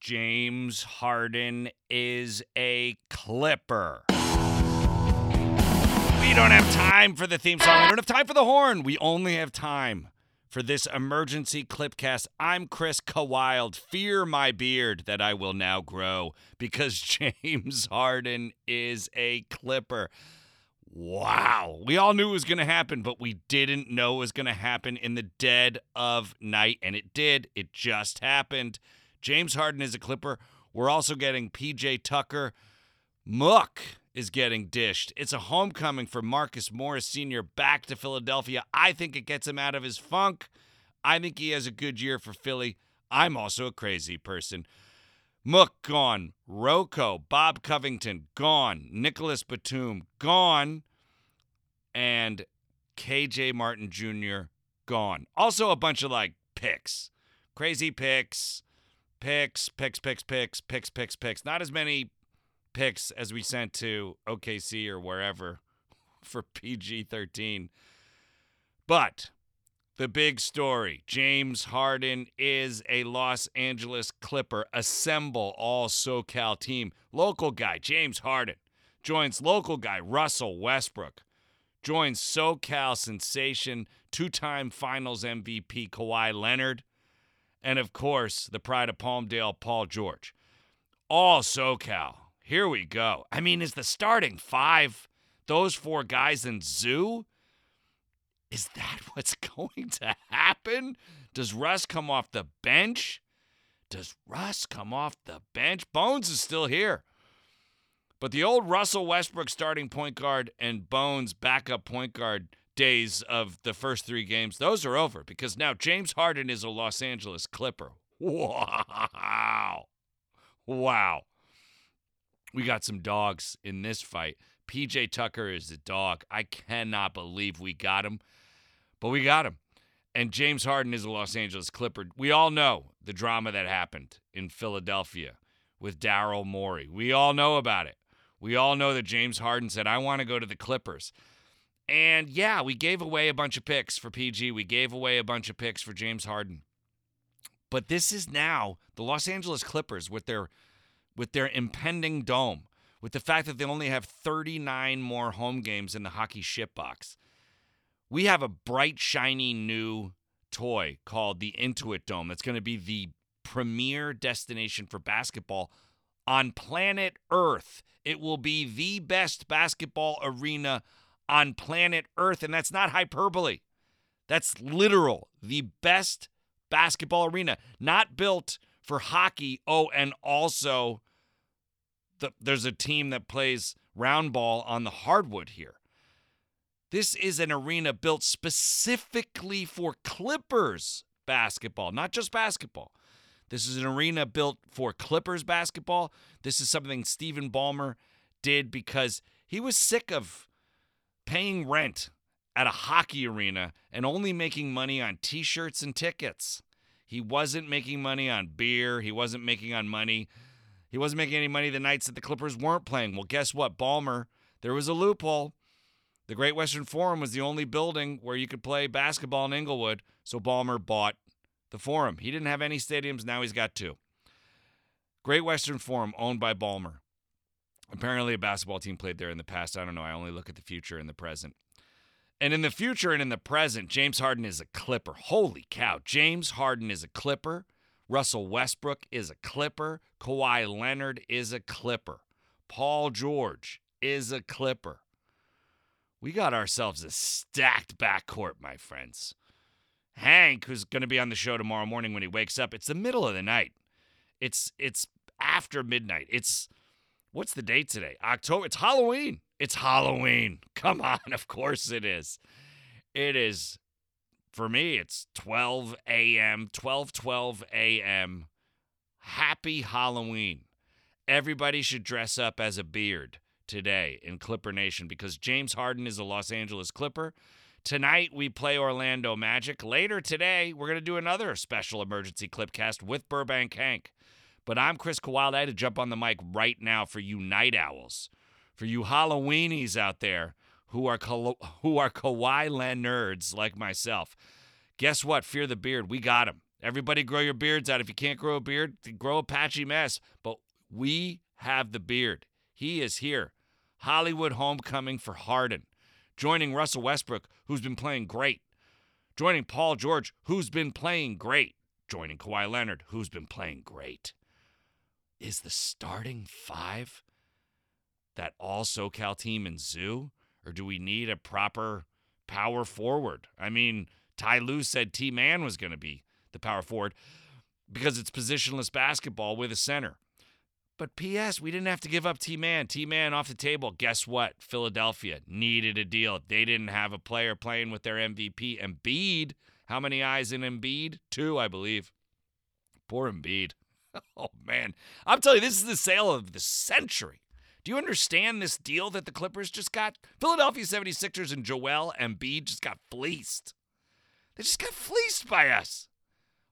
James Harden is a Clipper. We don't have time for the theme song. We don't have time for the horn. We only have time for this emergency clipcast. I'm Chris Kawild. Fear my beard that I will now grow because James Harden is a Clipper. Wow. We all knew it was going to happen, but we didn't know it was going to happen in the dead of night. And it did. It just happened. James Harden is a Clipper. We're also getting PJ Tucker. Mook is getting dished. It's a homecoming for Marcus Morris Sr. back to Philadelphia. I think it gets him out of his funk. I think he has a good year for Philly. I'm also a crazy person. Mook gone. Rocco, Bob Covington gone. Nicolas Batum gone. And KJ Martin Jr. gone. Also a bunch of like picks. Crazy picks. Picks, picks, picks, picks, picks, picks, picks. Not as many picks as we sent to OKC or wherever for PG 13. But the big story James Harden is a Los Angeles Clipper. Assemble all SoCal team. Local guy, James Harden, joins local guy, Russell Westbrook, joins SoCal sensation, two time finals MVP, Kawhi Leonard, and of course, the pride of Palmdale, Paul George. All SoCal. Here we go. I mean, is the starting five those four guys in Zu? Is that what's going to happen? Does Russ come off the bench? Does Russ come off the bench? Bones is still here. But the old Russell Westbrook starting point guard and Bones backup point guard days of the first three games, those are over because now James Harden is a Los Angeles Clipper. Wow. Wow. We got some dogs in this fight. PJ Tucker is a dog. I cannot believe we got him, but we got him. And James Harden is a Los Angeles Clipper. We all know the drama that happened in Philadelphia with Daryl Morey. We all know about it. We all know that James Harden said, I want to go to the Clippers. And yeah, we gave away a bunch of picks for PG. We gave away a bunch of picks for James Harden. But this is now the Los Angeles Clippers with their with their impending dome, with the fact that they only have 39 more home games in the hockey ship box. We have a bright, shiny new toy called the Intuit Dome that's going to be the premier destination for basketball on planet Earth. It will be the best basketball arena on planet Earth, and that's not hyperbole. That's literal. The best basketball arena, not built for hockey. Oh, and also the, there's a team that plays round ball on the hardwood here. This is an arena built specifically for Clippers basketball, not just basketball. This is an arena built for Clippers basketball. This is something Stephen Ballmer did because he was sick of paying rent at a hockey arena and only making money on t shirts and tickets. He wasn't making money on beer. He wasn't making on money. He wasn't making any money the nights that the Clippers weren't playing. Well, guess what? Ballmer, there was a loophole. The Great Western Forum was the only building where you could play basketball in Inglewood, so Ballmer bought the Forum. He didn't have any stadiums, now he's got two. Great Western Forum, owned by Ballmer. Apparently, a basketball team played there in the past. I don't know. I only look at the future and the present. And in the future and in the present, James Harden is a Clipper. Holy cow. James Harden is a Clipper. Russell Westbrook is a Clipper. Kawhi Leonard is a Clipper. Paul George is a Clipper. We got ourselves a stacked backcourt, my friends. Hank, who's going to be on the show tomorrow morning when he wakes up, it's the middle of the night. It's it's after midnight. It's what's the date today? October. It's Halloween. It's Halloween. Come on, of course it is. It is for me, it's 12 a.m., 12 12 a.m. Happy Halloween. Everybody should dress up as a beard today in Clipper Nation because James Harden is a Los Angeles Clipper. Tonight, we play Orlando Magic. Later today, we're going to do another special emergency clipcast with Burbank Hank. But I'm Chris Kawal. I had to jump on the mic right now for you night owls, for you Halloweenies out there who are who are Kawhi Leonards like myself. Guess what? Fear the beard. We got him. Everybody grow your beards out. If you can't grow a beard, grow a patchy mess. But we have the beard. He is here. Hollywood homecoming for Harden. Joining Russell Westbrook, who's been playing great. Joining Paul George, who's been playing great. Joining Kawhi Leonard, who's been playing great. Is the starting five that all SoCal team and Zu? Or do we need a proper power forward? I mean, Ty Lue said T Man was going to be the power forward because it's positionless basketball with a center. But P.S., we didn't have to give up T Man. T Man off the table. Guess what? Philadelphia needed a deal. They didn't have a player playing with their MVP. Embiid, how many eyes in Embiid? Two, I believe. Poor Embiid. Oh, man. I'm telling you, this is the sale of the century. Do you understand this deal that the Clippers just got? Philadelphia 76ers and Joel Embiid just got fleeced. They just got fleeced by us.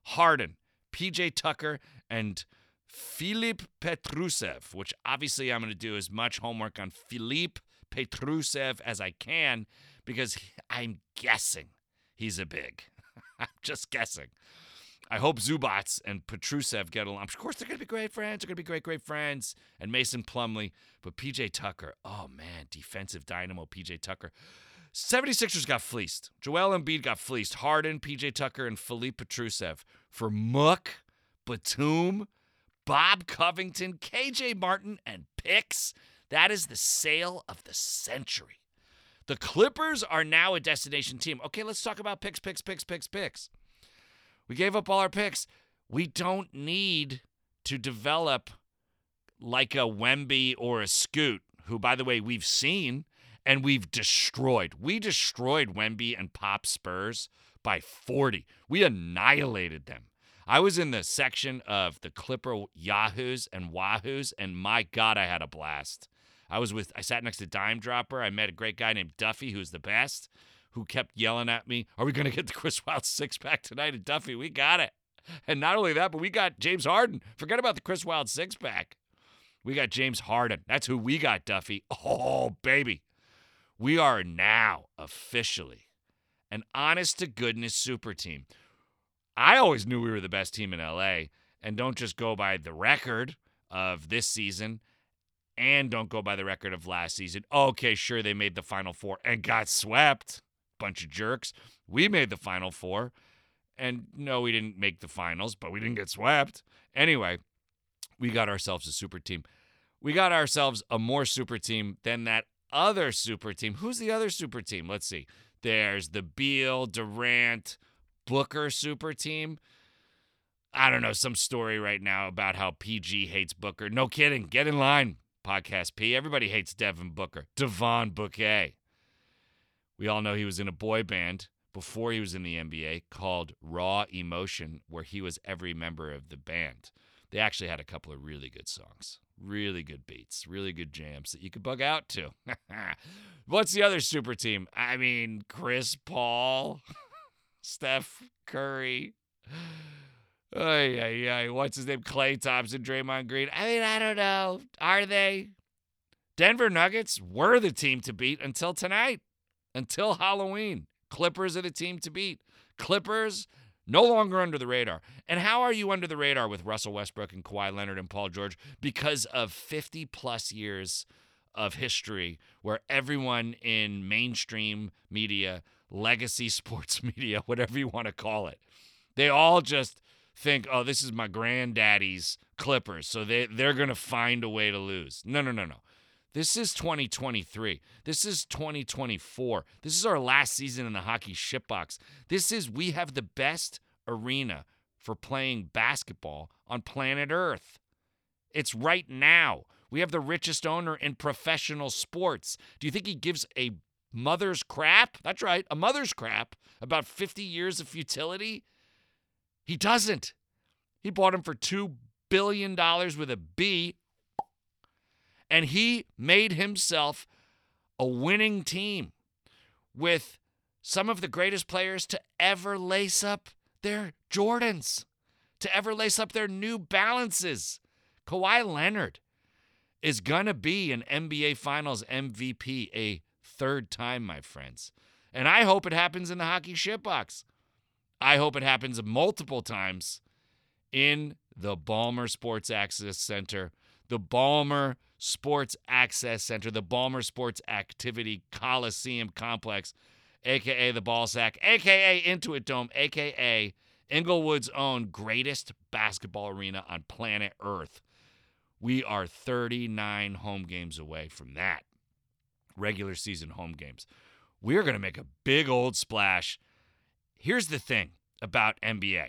Harden, PJ Tucker, and Filip Petrusev, which obviously I'm going to do as much homework on Filip Petrusev as I can because I'm guessing he's a big. I'm just guessing. I hope Zubac and Petrusev get along. Of course, they're going to be great friends. They're going to be great, great friends. And Mason Plumlee. But PJ Tucker, oh man, defensive dynamo PJ Tucker. 76ers got fleeced. Joel Embiid got fleeced. Harden, PJ Tucker, and Filip Petrusev for Mook, Batum, Bob Covington, KJ Martin, and picks. That is the sale of the century. The Clippers are now a destination team. Okay, let's talk about picks, picks, picks, picks, picks. We gave up all our picks. We don't need to develop like a Wemby or a Scoot, who, by the way, we've seen and we've destroyed. We destroyed Wemby and Pop Spurs by 40. We annihilated them. I was in the section of the Clipper Yahoos and Wahoos, and my God, I had a blast. I was with, I sat next to Dime Dropper. I met a great guy named Duffy, who's the best, who kept yelling at me, Are we going to get the Chris Wylde six pack tonight? at Duffy, we got it. And not only that, but we got James Harden. Forget about the Chris Wylde six pack. We got James Harden. That's who we got, Duffy. Oh, baby. We are now officially an honest to goodness super team. I always knew we were the best team in LA, and don't just go by the record of this season and don't go by the record of last season. Okay, sure, they made the Final Four and got swept. Bunch of jerks. We made the Final Four, and no, we didn't make the finals, but we didn't get swept. Anyway, we got ourselves a super team. We got ourselves a more super team than that other super team. Who's the other super team? Let's see. There's the Beal, Durant, Booker super team. I don't know, some story right now about how PG hates Booker. No kidding. Get in line, Podcast P. Everybody hates Devin Booker. Devon Bouquet. We all know he was in a boy band before he was in the NBA called Raw Emotion, where he was every member of the band. They actually had a couple of really good songs, really good beats, really good jams that you could bug out to. What's the other super team? I mean, Chris Paul. Steph Curry. Ay, ay, ay. What's his name? Klay Thompson, Draymond Green. I mean, I don't know. Are they? Denver Nuggets were the team to beat until tonight, until Halloween. Clippers are the team to beat. Clippers no longer under the radar. And how are you under the radar with Russell Westbrook and Kawhi Leonard and Paul George? Because of 50 plus years of history where everyone in mainstream media legacy sports media, whatever you want to call it. They all just think, oh, this is my granddaddy's Clippers, so they, they're going to find a way to lose. No, no, no, no. This is 2023. This is 2024. This is our last season in the hockey shitbox. This is, we have the best arena for playing basketball on planet Earth. It's right now. We have the richest owner in professional sports. Do you think he gives a mother's crap. That's right, a mother's crap about 50 years of futility. He doesn't. He bought him for $2 billion with a B, and he made himself a winning team with some of the greatest players to ever lace up their Jordans, to ever lace up their new balances. Kawhi Leonard is going to be an NBA Finals MVP, a third time, my friends. And I hope it happens in the hockey shitbox. I hope it happens multiple times in the Ballmer Sports Access Center, the Ballmer Sports Access Center, the Ballmer Sports Activity Coliseum Complex, aka the Ball Sack, aka Intuit Dome, aka Inglewood's own greatest basketball arena on planet Earth. We are 39 home games away from that. Regular season home games. We're going to make a big old splash. Here's the thing about NBA.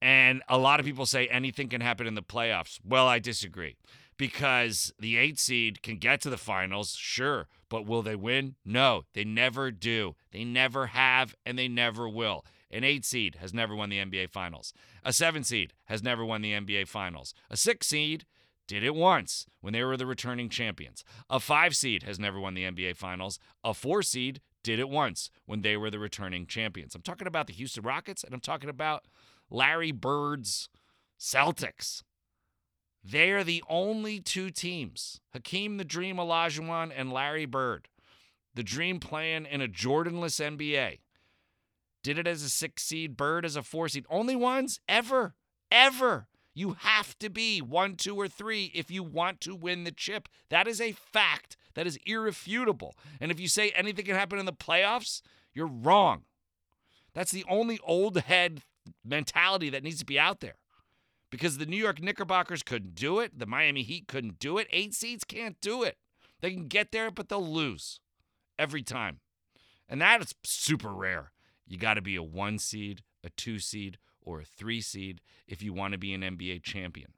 And a lot of people say anything can happen in the playoffs. Well, I disagree because the eight seed can get to the finals, sure, but will they win? No, they never do. They never have, and they never will. An eight seed has never won the NBA Finals. A seven seed has never won the NBA Finals. A six seed did it once when they were the returning champions. A five seed has never won the NBA Finals. A four seed did it once when they were the returning champions. I'm talking about the Houston Rockets and I'm talking about Larry Bird's Celtics. They are the only two teams, Hakeem the Dream Olajuwon and Larry Bird, the Dream playing in a Jordanless NBA. Did it as a six seed, Bird as a four seed. Only ones ever, ever. You have to be one, two, or three if you want to win the chip. That is a fact. That is irrefutable. And if you say anything can happen in the playoffs, you're wrong. That's the only old head mentality that needs to be out there. Because the New York Knickerbockers couldn't do it, the Miami Heat couldn't do it, eight seeds can't do it. They can get there, but they'll lose every time. And that is super rare. You got to be a one seed, a two seed, or a three seed if you want to be an NBA champion.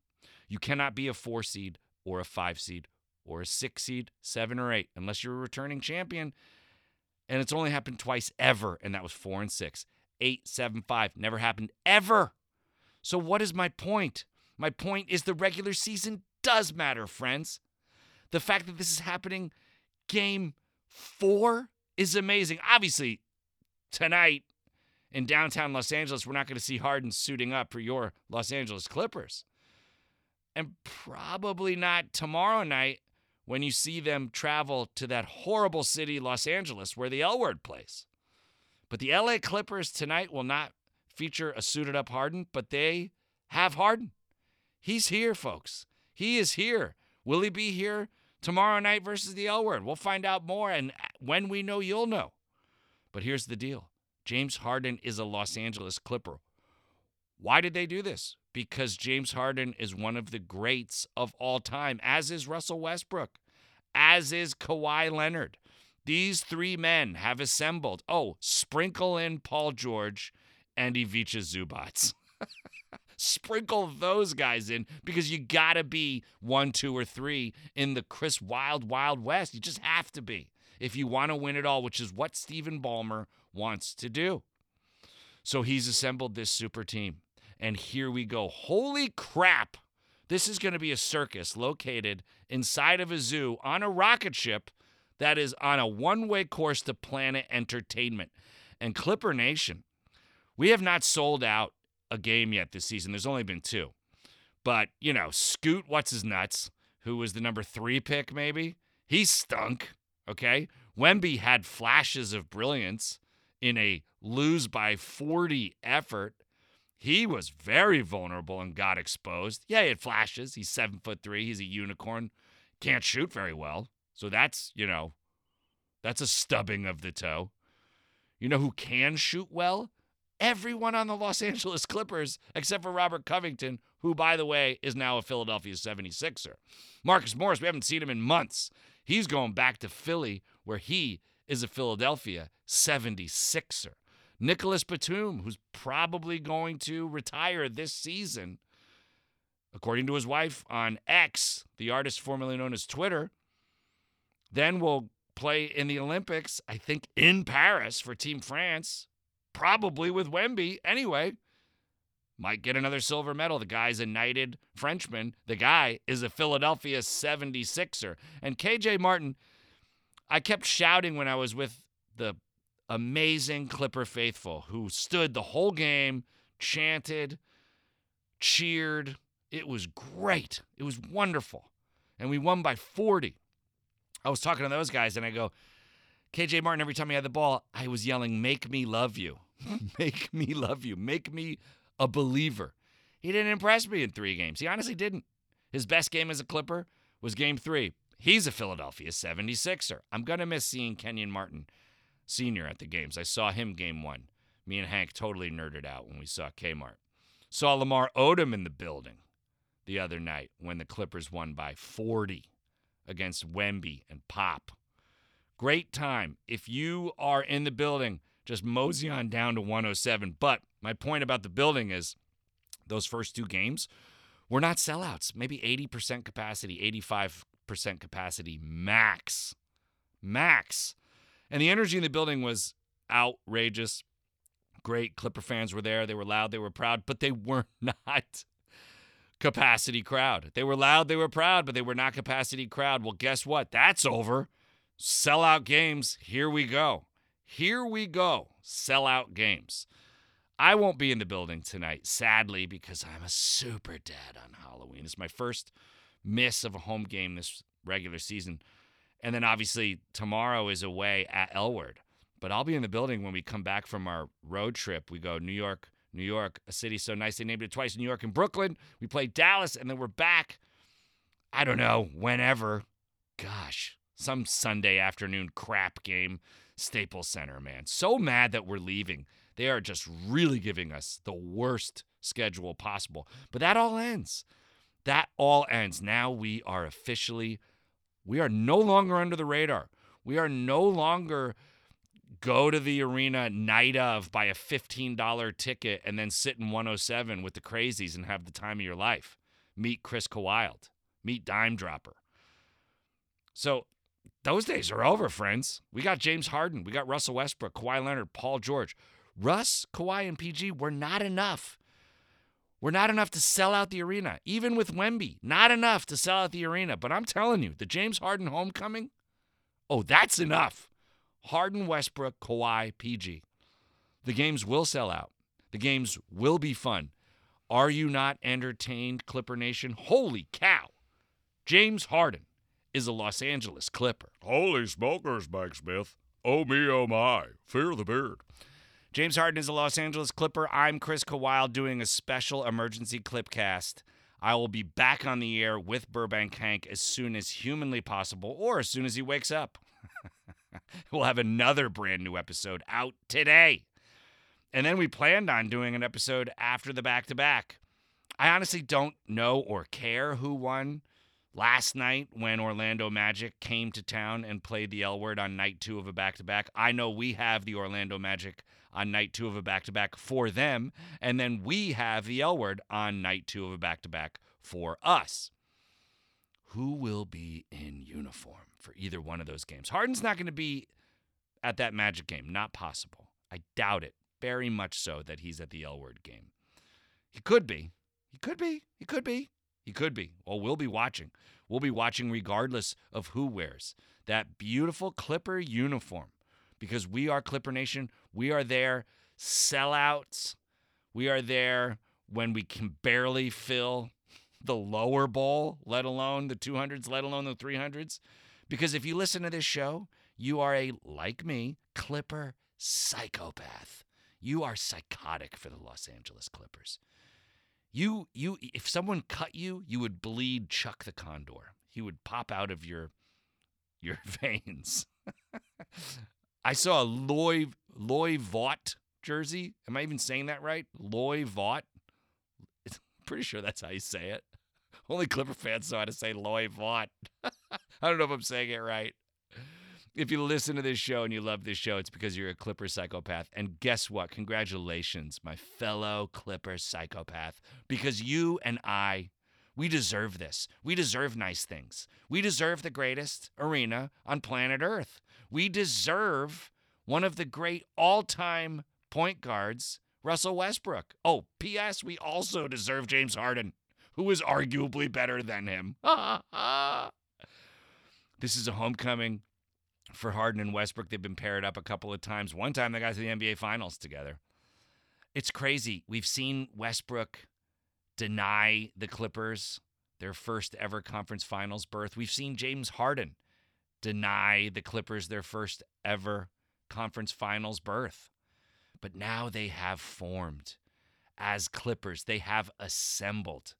You cannot be a four seed or a five seed or a six seed, seven or eight, unless you're a returning champion. And it's only happened twice ever, and that was four and six. Eight, seven, five. Never happened ever. So, what is my point? My point is the regular season does matter, friends. The fact that this is happening game four is amazing. Obviously, tonight in downtown Los Angeles, we're not going to see Harden suiting up for your Los Angeles Clippers. And probably not tomorrow night when you see them travel to that horrible city, Los Angeles, where the L word plays. But the LA Clippers tonight will not feature a suited up Harden, but they have Harden. He's here, folks. He is here. Will he be here tomorrow night versus the L word? We'll find out more. And when we know, you'll know. But here's the deal James Harden is a Los Angeles Clipper. Why did they do this? Because James Harden is one of the greats of all time, as is Russell Westbrook, as is Kawhi Leonard. These three men have assembled. Oh, sprinkle in Paul George and Ivica Zubac. sprinkle those guys in because you got to be one, two, or three in the Chris Wylde Wild West. You just have to be if you want to win it all, which is what Stephen Ballmer wants to do. So he's assembled this super team. And here we go. Holy crap. This is going to be a circus located inside of a zoo on a rocket ship that is on a one way course to Planet Entertainment. And Clipper Nation, we have not sold out a game yet this season. There's only been two. But, you know, Scoot, what's his nuts, who was the number three pick, maybe, he stunk. Okay. Wemby had flashes of brilliance in a lose by 40 effort. He was very vulnerable and got exposed. Yeah, he had flashes. He's seven foot three. He's a unicorn. Can't shoot very well. So that's, you know, that's a stubbing of the toe. You know who can shoot well? Everyone on the Los Angeles Clippers, except for Robert Covington, who, by the way, is now a Philadelphia 76er. Marcus Morris, we haven't seen him in months. He's going back to Philly, where he is a Philadelphia 76er. Nicolas Batum, who's probably going to retire this season, according to his wife on X, the artist formerly known as Twitter, then will play in the Olympics, I think in Paris for Team France, probably with Wemby. Anyway, might get another silver medal. The guy's a knighted Frenchman. The guy is a Philadelphia 76er. And KJ Martin, I kept shouting when I was with the amazing Clipper faithful who stood the whole game, chanted, cheered. It was great. It was wonderful. And we won by 40. I was talking to those guys and I go, KJ Martin, every time he had the ball, I was yelling, Make me love you. Make me love you. Make me a believer. He didn't impress me in three games. He honestly didn't. His best game as a Clipper was game three. He's a Philadelphia 76er. I'm going to miss seeing Kenyon Martin Sr. at the games. I saw him game one. Me and Hank totally nerded out when we saw Kmart. Saw Lamar Odom in the building the other night when the Clippers won by 40 against Wemby and Pop. Great time. If you are in the building, just mosey on down to 107. But my point about the building is those first two games were not sellouts. Maybe 80% capacity, 85% capacity max. Max. And the energy in the building was outrageous. Great. Clipper fans were there. They were loud. They were proud, but they were not capacity crowd. They were loud. They were proud, but they were not capacity crowd. Well, guess what? That's over. Sellout games. Here we go. Here we go. Sellout games. I won't be in the building tonight, sadly, because I'm a super dad on Halloween. It's my first miss of a home game this regular season. And then obviously tomorrow is away at Elward. But I'll be in the building when we come back from our road trip. We go New York, New York, a city so nice they named it twice New York and Brooklyn. We play Dallas, and then we're back, I don't know, whenever. Gosh, some Sunday afternoon crap game. Staples Center, man. So mad that we're leaving. They are just really giving us the worst schedule possible. But that all ends. That all ends. Now we are officially, we are no longer under the radar. We are no longer go to the arena night of, buy a $15 ticket, and then sit in 107 with the crazies and have the time of your life. Meet Chris Kawiled. Meet Dime Dropper. So those days are over, friends. We got James Harden. We got Russell Westbrook, Kawhi Leonard, Paul George. Russ, Kawhi, and PG were not enough. We're not enough to sell out the arena. Even with Wemby, not enough to sell out the arena. But I'm telling you, the James Harden homecoming, oh, that's enough. Harden, Westbrook, Kawhi, PG. The games will sell out. The games will be fun. Are you not entertained, Clipper Nation? Holy cow. James Harden is a Los Angeles Clipper. Holy smokers, Mike Smith. Oh me, oh my. Fear the beard. James Harden is a Los Angeles Clipper. I'm Chris Kawile doing a special emergency clipcast. I will be back on the air with Burbank Hank as soon as humanly possible or as soon as he wakes up. we'll have another brand new episode out today. And then we planned on doing an episode after the back to back. I honestly don't know or care who won last night when Orlando Magic came to town and played the L word on night two of a back to back. I know we have the Orlando Magic on night two of a back to back for them, and then we have the L word on night two of a back to back for us. Who will be in uniform for either one of those games? Harden's not going to be at that Magic game. Not possible. I doubt it very much so that he's at the L word game. He could be. He could be. He could be. He could be. Well, we'll be watching. We'll be watching regardless of who wears that beautiful Clipper uniform because we are Clipper Nation. We are there sellouts. We are there when we can barely fill the lower bowl, let alone the 200s, let alone the 300s. Because if you listen to this show, you are a, like me, Clipper psychopath. You are psychotic for the Los Angeles Clippers. You you if someone cut you, you would bleed Chuck the Condor. He would pop out of your your veins. I saw a Loy Loy Vaught jersey. Am I even saying that right? Loy Vaught. Pretty sure that's how you say it. Only Clipper fans know how to say Loy Vaught. I don't know if I'm saying it right. If you listen to this show and you love this show, it's because you're a Clipper psychopath. And guess what? Congratulations, my fellow Clipper psychopath, because you and I, we deserve this. We deserve nice things. We deserve the greatest arena on planet Earth. We deserve one of the great all time point guards, Russell Westbrook. Oh, P.S., we also deserve James Harden, who is arguably better than him. this is a homecoming for Harden and Westbrook. They've been paired up a couple of times. One time they got to the NBA Finals together. It's crazy. We've seen Westbrook deny the Clippers their first ever conference finals berth. We've seen James Harden deny the Clippers their first ever conference finals berth. But now they have formed as Clippers. They have assembled.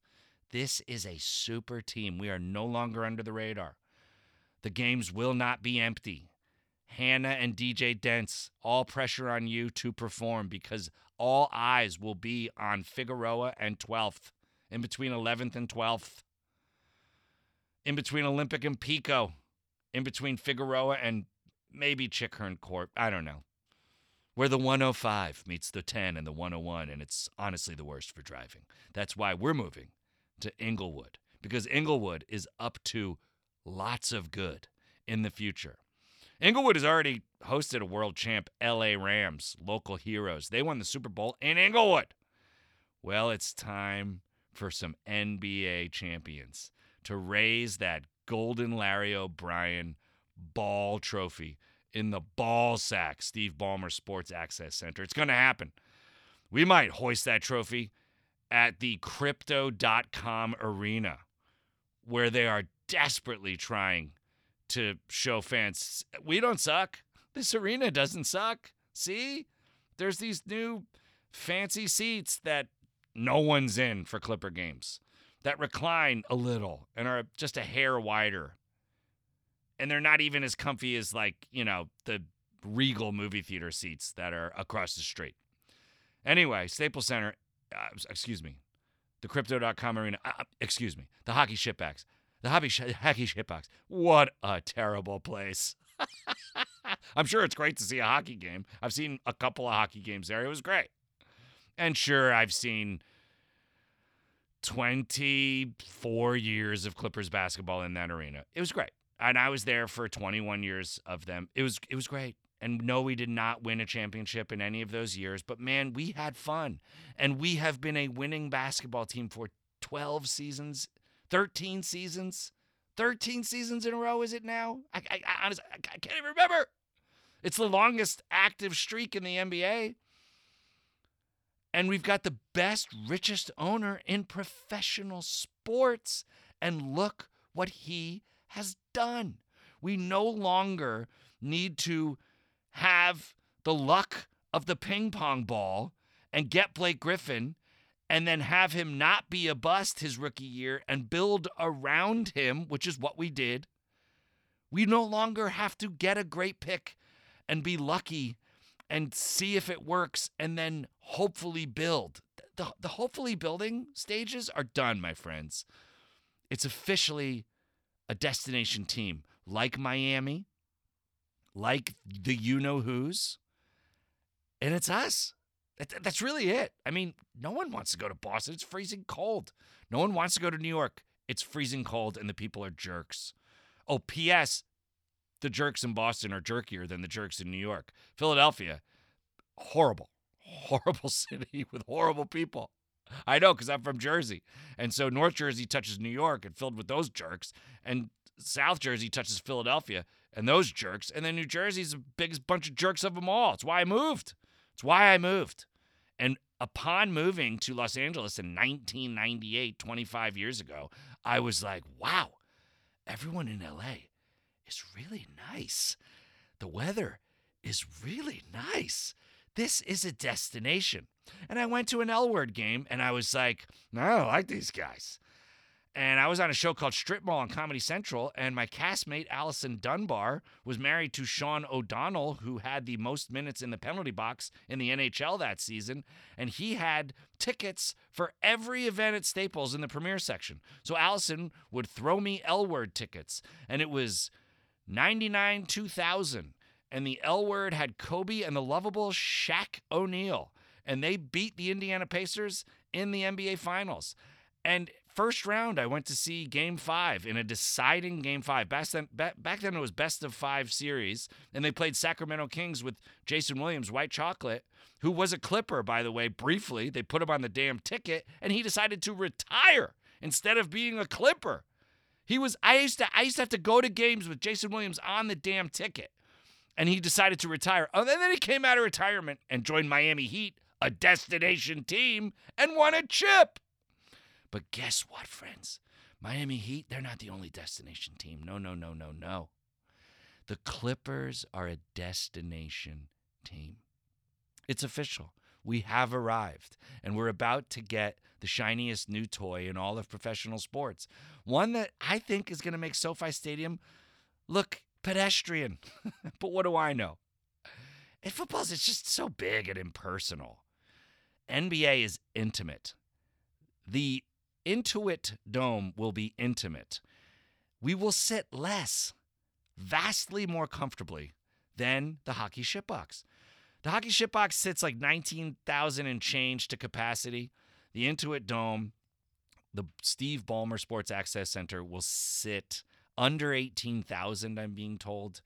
This is a super team. We are no longer under the radar. The games will not be empty. Hannah and DJ Dents, all pressure on you to perform because all eyes will be on Figueroa and 12th, in between 11th and 12th, in between Olympic and Pico, in between Figueroa and maybe Chick Hearn Court. I don't know. Where the 105 meets the 10 and the 101, and it's honestly the worst for driving. That's why we're moving to Inglewood because Inglewood is up to lots of good in the future. Inglewood has already hosted a world champ, LA Rams, local heroes. They won the Super Bowl in Inglewood. Well, it's time for some NBA champions to raise that golden Larry O'Brien ball trophy in the ball sack, Steve Ballmer Sports Access Center. It's going to happen. We might hoist that trophy at the crypto.com arena where they are desperately trying to show fans we don't suck. This arena doesn't suck. See? There's these new fancy seats that no one's in for Clipper games that recline a little and are just a hair wider. And they're not even as comfy as, like, you know, the Regal movie theater seats that are across the street. Anyway, Staples Center, uh, excuse me, the crypto.com arena, uh, excuse me, the hockey shipbacks. The hobby sh- hockey shitbox. What a terrible place. I'm sure it's great to see a hockey game. I've seen a couple of hockey games there. It was great. And sure, I've seen 24 years of Clippers basketball in that arena. It was great. And I was there for 21 years of them. It was it was great. And no, we did not win a championship in any of those years, but man, we had fun. And we have been a winning basketball team for 12 seasons 13 seasons. 13 seasons in a row, is it now? I, I, I honestly, I, I can't even remember. It's the longest active streak in the NBA. And we've got the best, richest owner in professional sports. And look what he has done. We no longer need to have the luck of the ping pong ball and get Blake Griffin and then have him not be a bust his rookie year and build around him, which is what we did. We no longer have to get a great pick and be lucky and see if it works and then hopefully build. The, the hopefully building stages are done, my friends. It's officially a destination team like Miami, like the you know who's, and it's us. That, that's really it. I mean, no one wants to go to Boston. It's freezing cold. No one wants to go to New York. It's freezing cold and the people are jerks. Oh, P.S. The jerks in Boston are jerkier than the jerks in New York. Philadelphia, horrible, horrible city with horrible people. I know because I'm from Jersey. And so North Jersey touches New York and filled with those jerks. And South Jersey touches Philadelphia and those jerks. And then New Jersey's the biggest bunch of jerks of them all. It's why I moved. It's why I moved. And upon moving to Los Angeles in 1998, 25 years ago, I was like, wow, everyone in LA is really nice. The weather is really nice. This is a destination. And I went to an L word game and I was like, no, I like these guys. And I was on a show called Strip Mall on Comedy Central, and my castmate Allison Dunbar was married to Sean O'Donnell, who had the most minutes in the penalty box in the NHL that season. And he had tickets for every event at Staples in the premiere section. So Allison would throw me L word tickets, and it was 99 2000. And the L word had Kobe and the lovable Shaq O'Neal. And they beat the Indiana Pacers in the NBA Finals. And first round, I went to see Game Five in a deciding Game Five. Back then, back then it was best of five series, and they played Sacramento Kings with Jason Williams, White Chocolate, who was a Clipper, by the way. Briefly, they put him on the damn ticket, and he decided to retire instead of being a Clipper. He was. I used to. I used to have to go to games with Jason Williams on the damn ticket, and he decided to retire. Oh, and then he came out of retirement and joined Miami Heat, a destination team, and won a chip. But guess what, friends? Miami Heat, they're not the only destination team. No, no, no, no, no. The Clippers are a destination team. It's official. We have arrived, and we're about to get the shiniest new toy in all of professional sports. One that I think is going to make SoFi Stadium look pedestrian. but what do I know? And football's it's just so big and impersonal. NBA is intimate. The Intuit Dome will be intimate. We will sit less, vastly more comfortably than the hockey shitbox. The hockey shitbox sits like 19,000 and change to capacity. The Intuit Dome, the Steve Ballmer Sports Access Center will sit under 18,000, I'm being told.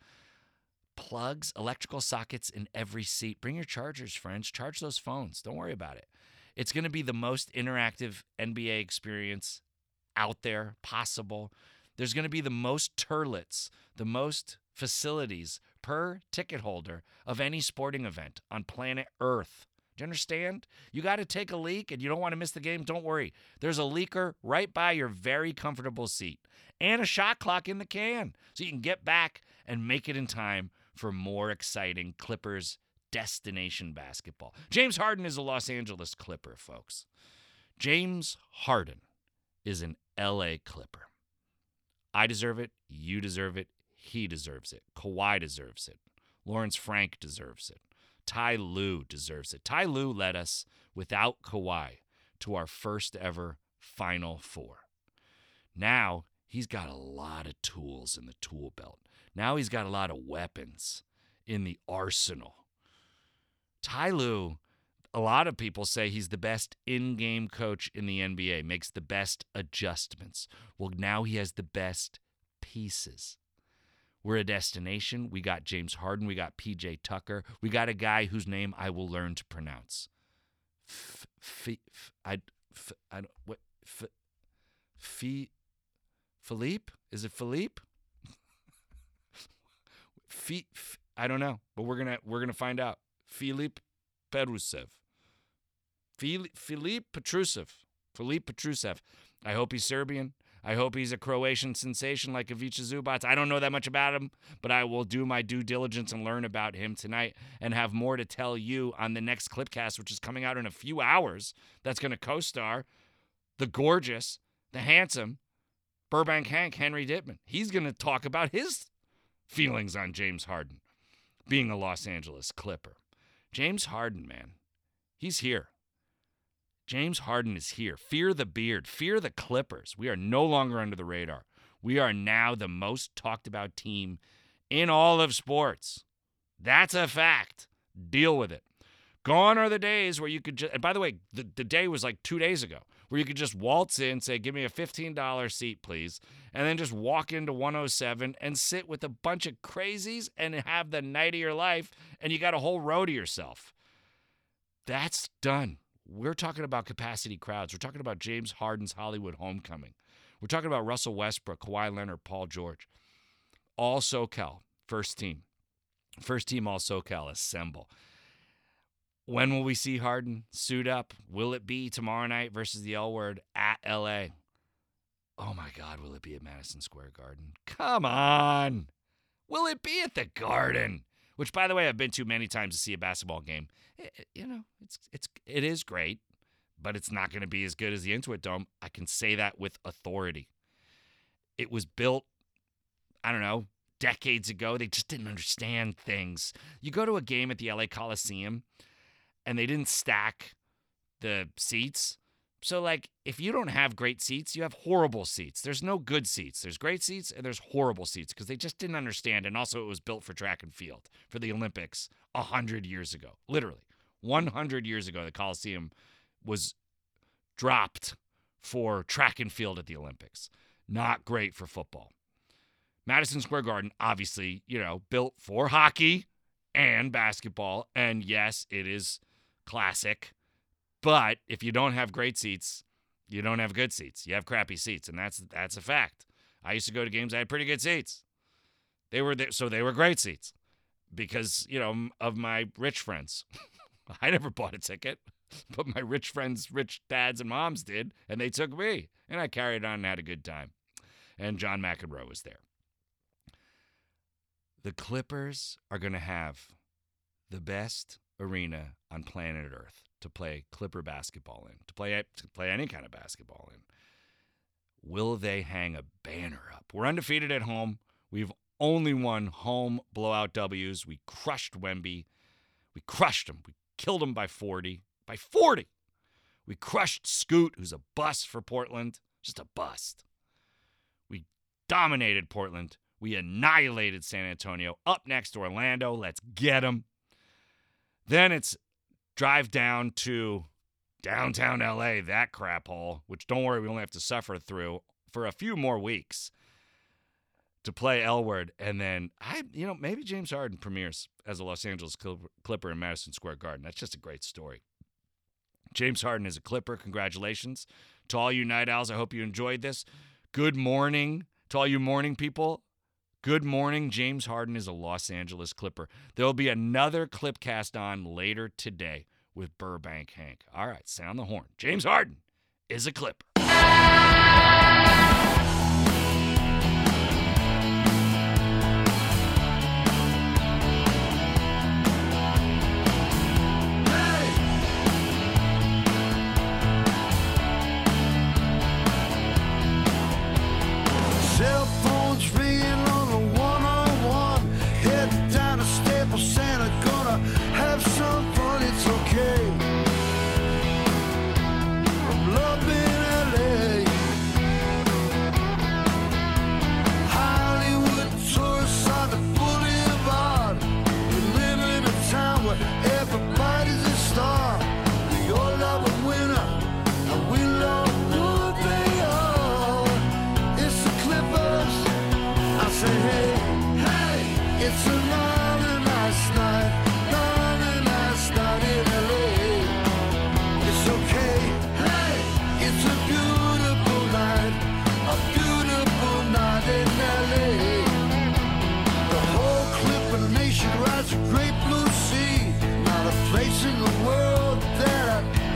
Plugs, electrical sockets in every seat. Bring your chargers, friends. Charge those phones. Don't worry about it. It's going to be the most interactive NBA experience out there possible. There's going to be the most turlets, the most facilities per ticket holder of any sporting event on planet Earth. Do you understand? You got to take a leak and you don't want to miss the game. Don't worry. There's a leaker right by your very comfortable seat and a shot clock in the can so you can get back and make it in time for more exciting Clippers destination basketball. James Harden is a Los Angeles Clipper, folks. James Harden is an LA Clipper. I deserve it. You deserve it. He deserves it. Kawhi deserves it. Lawrence Frank deserves it. Ty Lue deserves it. Ty Lue led us without Kawhi to our first ever Final Four. Now he's got a lot of tools in the tool belt. Now he's got a lot of weapons in the arsenal. Ty Lue, a lot of people say he's the best in game coach in the NBA, makes the best adjustments. Well, now he has the best pieces. We're a destination. We got James Harden. We got PJ Tucker. We got a guy whose name I will learn to pronounce. Don't, what, Philippe? Is it Philippe? F, f, I don't know, but we're gonna we're gonna find out. Philippe Petrusev. Philippe Petrusev. Philippe Petrusev. I hope he's Serbian. I hope he's a Croatian sensation like Ivica Zubac. I don't know that much about him, but I will do my due diligence and learn about him tonight and have more to tell you on the next Clipcast, which is coming out in a few hours. That's going to co star the gorgeous, the handsome Burbank Hank, Henry Dittman. He's going to talk about his feelings on James Harden being a Los Angeles Clipper. James Harden, man, he's here. James Harden is here. Fear the beard. Fear the Clippers. We are no longer under the radar. We are now the most talked about team in all of sports. That's a fact. Deal with it. Gone are the days where you could just, and by the way, the, the day was like two days ago, where you could just waltz in, say, give me a $15 seat, please, and then just walk into 107 and sit with a bunch of crazies and have the night of your life, and you got a whole row to yourself. That's done. We're talking about capacity crowds. We're talking about James Harden's Hollywood homecoming. We're talking about Russell Westbrook, Kawhi Leonard, Paul George. All SoCal, first team. First team All SoCal, assemble. When will we see Harden suit up? Will it be tomorrow night versus the L word at LA? Oh my God, will it be at Madison Square Garden? Come on. Will it be at the Garden? Which, by the way, I've been to many times to see a basketball game. It, you know, it's it's it is great, but it's not going to be as good as the Intuit Dome. I can say that with authority. It was built, I don't know, decades ago. They just didn't understand things. You go to a game at the LA Coliseum and they didn't stack the seats. So, like, if you don't have great seats, you have horrible seats. There's no good seats. There's great seats and there's horrible seats because they just didn't understand. And also, it was built for track and field for the Olympics 100 years ago. Literally, 100 years ago, the Coliseum was dropped for track and field at the Olympics. Not great for football. Madison Square Garden, obviously, you know, built for hockey and basketball. And yes, it is classic. But if you don't have great seats, you don't have good seats. You have crappy seats, and that's that's a fact. I used to go to games. I had pretty good seats. They were there, so they were great seats because you know of my rich friends. I never bought a ticket, but my rich friends, rich dads and moms did, and they took me, and I carried on and had a good time. And John McEnroe was there. The Clippers are going to have the best arena on planet Earth to play Clipper basketball in, to play to play any kind of basketball in. Will they hang a banner up? We're undefeated at home. We've only won home blowout W's. We crushed Wemby. We crushed him. We killed him by 40. By 40. We crushed Scoot, who's a bust for Portland. Just a bust. We dominated Portland. We annihilated San Antonio. Up next, Orlando. Let's get them. Then it's drive down to downtown LA, that crap hole, which don't worry, we only have to suffer through for a few more weeks to play L Word. And then I, you know, maybe James Harden premieres as a Los Angeles Clipper in Madison Square Garden. That's just a great story. James Harden is a Clipper. Congratulations to all you night owls. I hope you enjoyed this. Good morning to all you morning people. Good morning. James Harden is a Los Angeles Clipper. There will be another Clipcast on later today with Burbank Hank. All right, sound the horn. James Harden is a Clipper.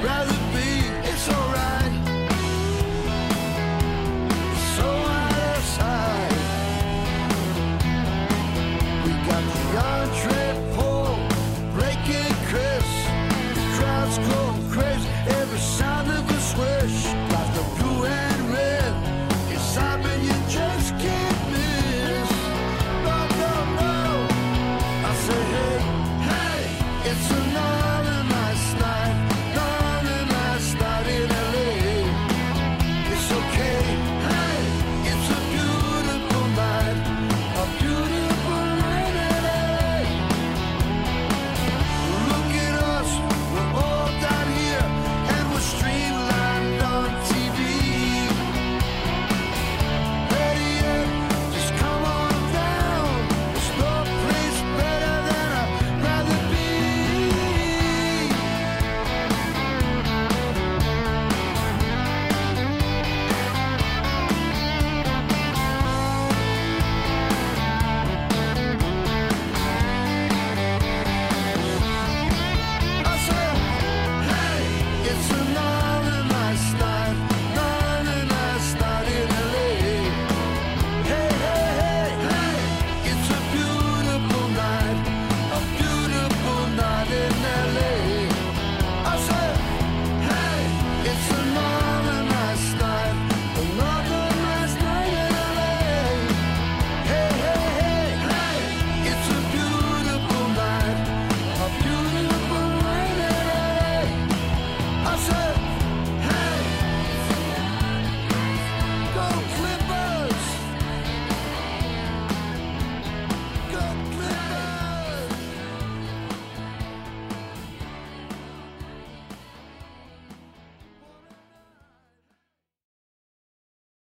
Rather